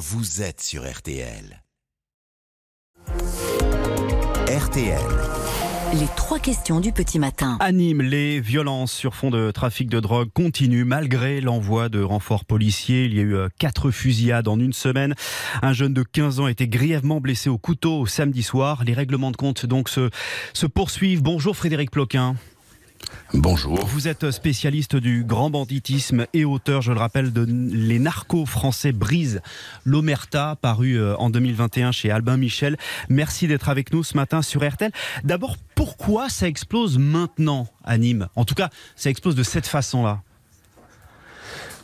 vous êtes sur RTL. RTL. Les trois questions du petit matin. Anime les violences sur fond de trafic de drogue continuent malgré l'envoi de renforts policiers. Il y a eu euh, quatre fusillades en une semaine. Un jeune de 15 ans a été grièvement blessé au couteau samedi soir. Les règlements de compte donc se, se poursuivent. Bonjour Frédéric Ploquin. Bonjour. Vous êtes spécialiste du grand banditisme et auteur, je le rappelle, de Les narcos français brisent l'Omerta, paru euh, en 2021 chez Albin Michel. Merci d'être avec nous ce matin sur RTL. D'abord, pourquoi ça explose maintenant à Nîmes En tout cas, ça explose de cette façon-là.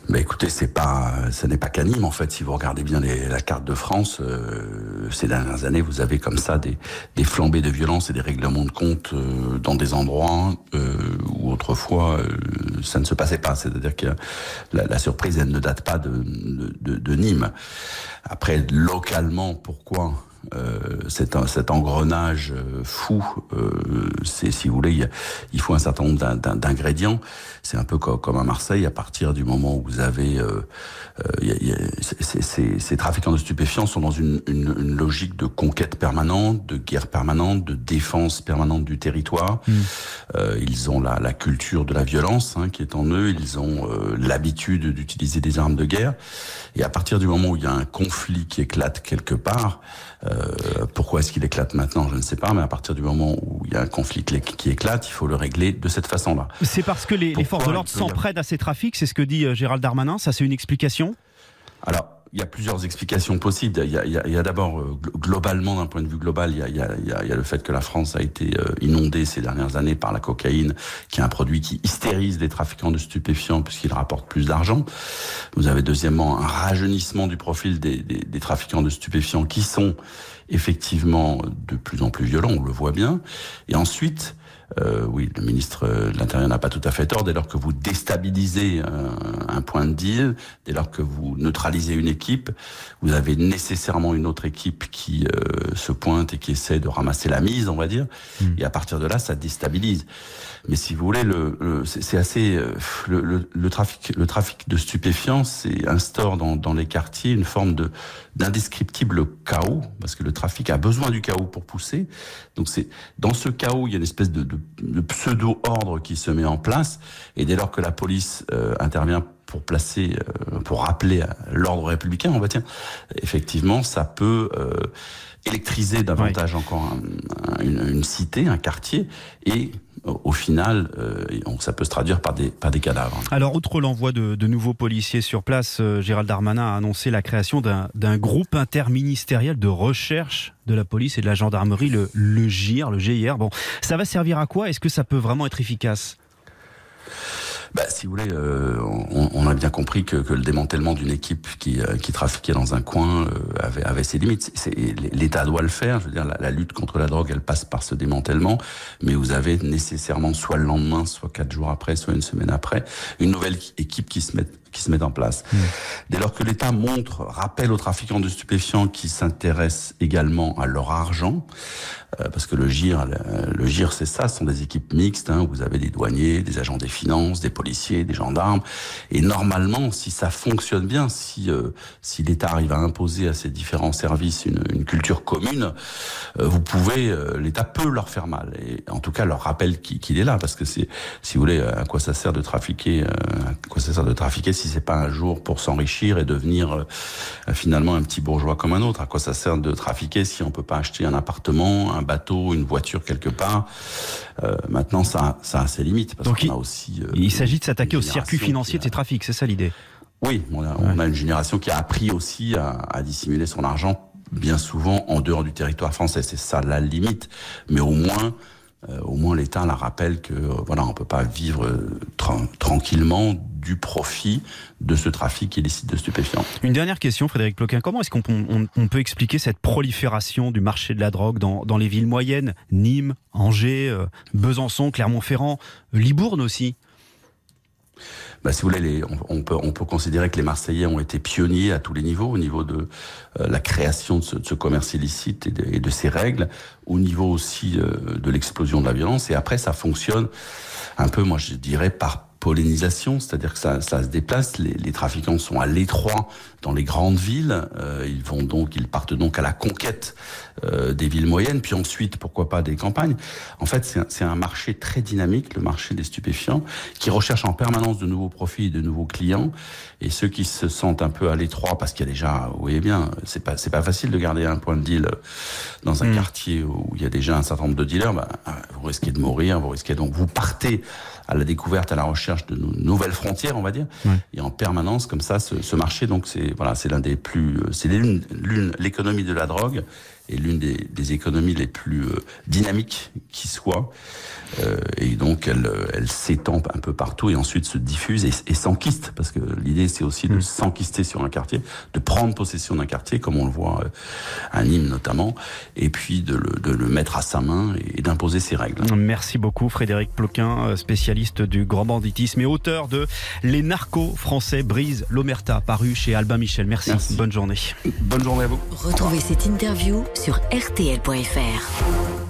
Mais écoutez, c'est pas, ce n'est pas qu'Anime en fait. Si vous regardez bien les, la carte de France, euh, ces dernières années, vous avez comme ça des, des flambées de violence et des règlements de compte euh, dans des endroits euh, où autrefois euh, ça ne se passait pas. C'est-à-dire que la, la, surprise, elle ne date pas de, de, de, de Nîmes. Après, localement, pourquoi cet, cet, engrenage euh, fou, euh, c'est si vous voulez, il faut un certain nombre d'ingrédients. C'est un peu comme, comme, à Marseille, à partir du moment où vous avez euh, y a, y a, ces, trafiquants de stupéfiants sont dans une, une, une, logique de conquête permanente, de guerre permanente, de défense permanente du territoire. Mmh. ils ont la, la, culture de la violence hein, qui est en eux. Ils ont l'habitude d'utiliser des armes de guerre. Et à partir du moment où il y a un conflit qui éclate quelque part, euh, pourquoi est-ce qu'il éclate maintenant Je ne sais pas, mais à partir du moment où il y a un conflit qui éclate, il faut le régler de cette façon-là. C'est parce que les, les forces de l'ordre s'en prennent à ces trafics, c'est ce que dit euh, Gérald Darmanin, ça c'est une explication? Alors, il y a plusieurs explications possibles. Il y a, a, a d'abord, euh, globalement, d'un point de vue global, il y a, il y, a, il y a, le fait que la France a été euh, inondée ces dernières années par la cocaïne, qui est un produit qui hystérise les trafiquants de stupéfiants puisqu'il rapporte plus d'argent. Vous avez deuxièmement un rajeunissement du profil des, des, des trafiquants de stupéfiants qui sont effectivement de plus en plus violents, on le voit bien. Et ensuite, euh, oui, le ministre de l'Intérieur n'a pas tout à fait tort. Dès lors que vous déstabilisez un, un, point de deal, dès lors que vous neutralisez une équipe, vous avez nécessairement une autre équipe qui euh, se pointe et qui essaie de ramasser la mise, on va dire. Mmh. Et à partir de là, ça déstabilise. Mais si vous voulez, le, le c'est assez euh, le, le, le, trafic, le trafic de stupéfiants, c'est instaure dans, dans les quartiers une forme de d'indescriptible chaos, parce que le trafic a besoin du chaos pour pousser. Donc c'est dans ce chaos, il y a une espèce de, de, de pseudo-ordre qui se met en place, et dès lors que la police euh, intervient pour placer, euh, pour rappeler l'ordre républicain, on va dire, effectivement, ça peut euh, électriser davantage oui. encore un, une, une, cité, un quartier, et au final, euh, ça peut se traduire par des, cadavres. Alors, outre l'envoi de, nouveaux policiers sur place, euh, Gérald Darmanin a annoncé la création d'un groupe interministériel de recherche de la police et de la gendarmerie, le, le GIR, le GIR. Bon, ça va servir à quoi? Est-ce que ça peut vraiment être efficace? Bah, si vous voulez, euh, on, a bien compris que, le démantèlement d'une équipe qui, euh, qui trafiquait dans un coin euh, avait, avait ses limites. L'État doit le faire. Je veux dire, la, la, lutte contre la drogue, elle passe par ce démantèlement, mais vous avez nécessairement soit le lendemain, soit quatre jours après, soit une semaine après, une nouvelle équipe qui se met se met en place. Mmh. Dès lors que l'État montre, rappelle aux trafiquants de stupéfiants qui s'intéressent également à leur argent, euh, parce que le GIR, le, le GIR, c'est ça, ce sont des équipes mixtes, hein, où vous avez des douaniers, des agents des finances, des policiers, des gendarmes, et normalement, si ça fonctionne bien, si euh, si l'État arrive à imposer à ces différents services une, une culture commune, euh, vous pouvez, l'État peut leur faire mal, et en tout cas leur rappelle qu'il qu est là, parce que c'est, si vous voulez, à quoi ça sert de trafiquer, à quoi ça sert de trafiquer si c'est pas un jour pour s'enrichir et devenir euh, finalement un petit bourgeois comme un autre. À quoi ça sert de trafiquer si on peut pas acheter un appartement, un bateau, une voiture quelque part? Euh, Maintenant, ça, ça a ses limites. Parce Donc il, a aussi, euh, il s'agit de s'attaquer au circuit financier de ces trafics, c'est ça l'idée? Oui, on a, on a, une génération qui a appris aussi à, à dissimuler son argent bien souvent en dehors du territoire français. C'est ça la limite. Mais au moins, euh, au moins l'État la rappelle que voilà, on peut pas vivre tra tranquillement du profit de ce trafic illicite de stupéfiants. Une dernière question, Frédéric Ploquin. Comment est-ce qu'on on, on peut expliquer cette prolifération du marché de la drogue dans, dans les villes moyennes? Nîmes, Angers, euh, Besançon, Clermont-Ferrand, Libourne aussi? Bah, si vous voulez, les, on, on, peut, on peut considérer que les Marseillais ont été pionniers à tous les niveaux, au niveau de euh, la création de ce, de ce, commerce illicite et de, et de ses règles, au niveau aussi euh, de l'explosion de la violence. Et après, ça fonctionne un peu, moi je dirais, par pollinisation, c'est-à-dire que ça, ça, se déplace, les, les trafiquants sont à l'étroit dans les grandes villes. ils vont donc, ils partent donc à la conquête des villes moyennes, puis ensuite, pourquoi pas des campagnes. En fait, c'est un, un marché très dynamique, le marché des stupéfiants, qui recherche en permanence de nouveaux profits et de nouveaux clients. Et ceux qui se sentent un peu à l'étroit, parce qu'il y a déjà, vous voyez bien, c'est pas c'est pas facile de garder un point de deal dans un mm. quartier où il y a déjà un certain nombre de dealers. Bah, vous risquez de mourir, vous risquez donc vous partez à la découverte, à la recherche de nouvelles frontières, on va dire, et en permanence comme ça, ce, ce marché. Donc c'est voilà, c'est l'un des plus, c'est l'une l'économie de la drogue est l'une des, des, économies les plus euh, dynamiques qui soit. Euh, et donc, elle, elle s'étend un peu partout et ensuite se diffuse et, et s'enquiste. Parce que l'idée, c'est aussi de mm. s'enquister sur un quartier, de prendre possession d'un quartier, comme on le voit euh, à Nîmes notamment, et puis de le, de le mettre à sa main et, d'imposer ses règles. Merci beaucoup, Frédéric Ploquin, spécialiste du grand banditisme et auteur de Les narcos français brisent l'Omerta, paru chez Albin Michel. Merci. Merci. Bonne journée. Bonne journée à vous. Retrouvez cette interview sur rtl.fr.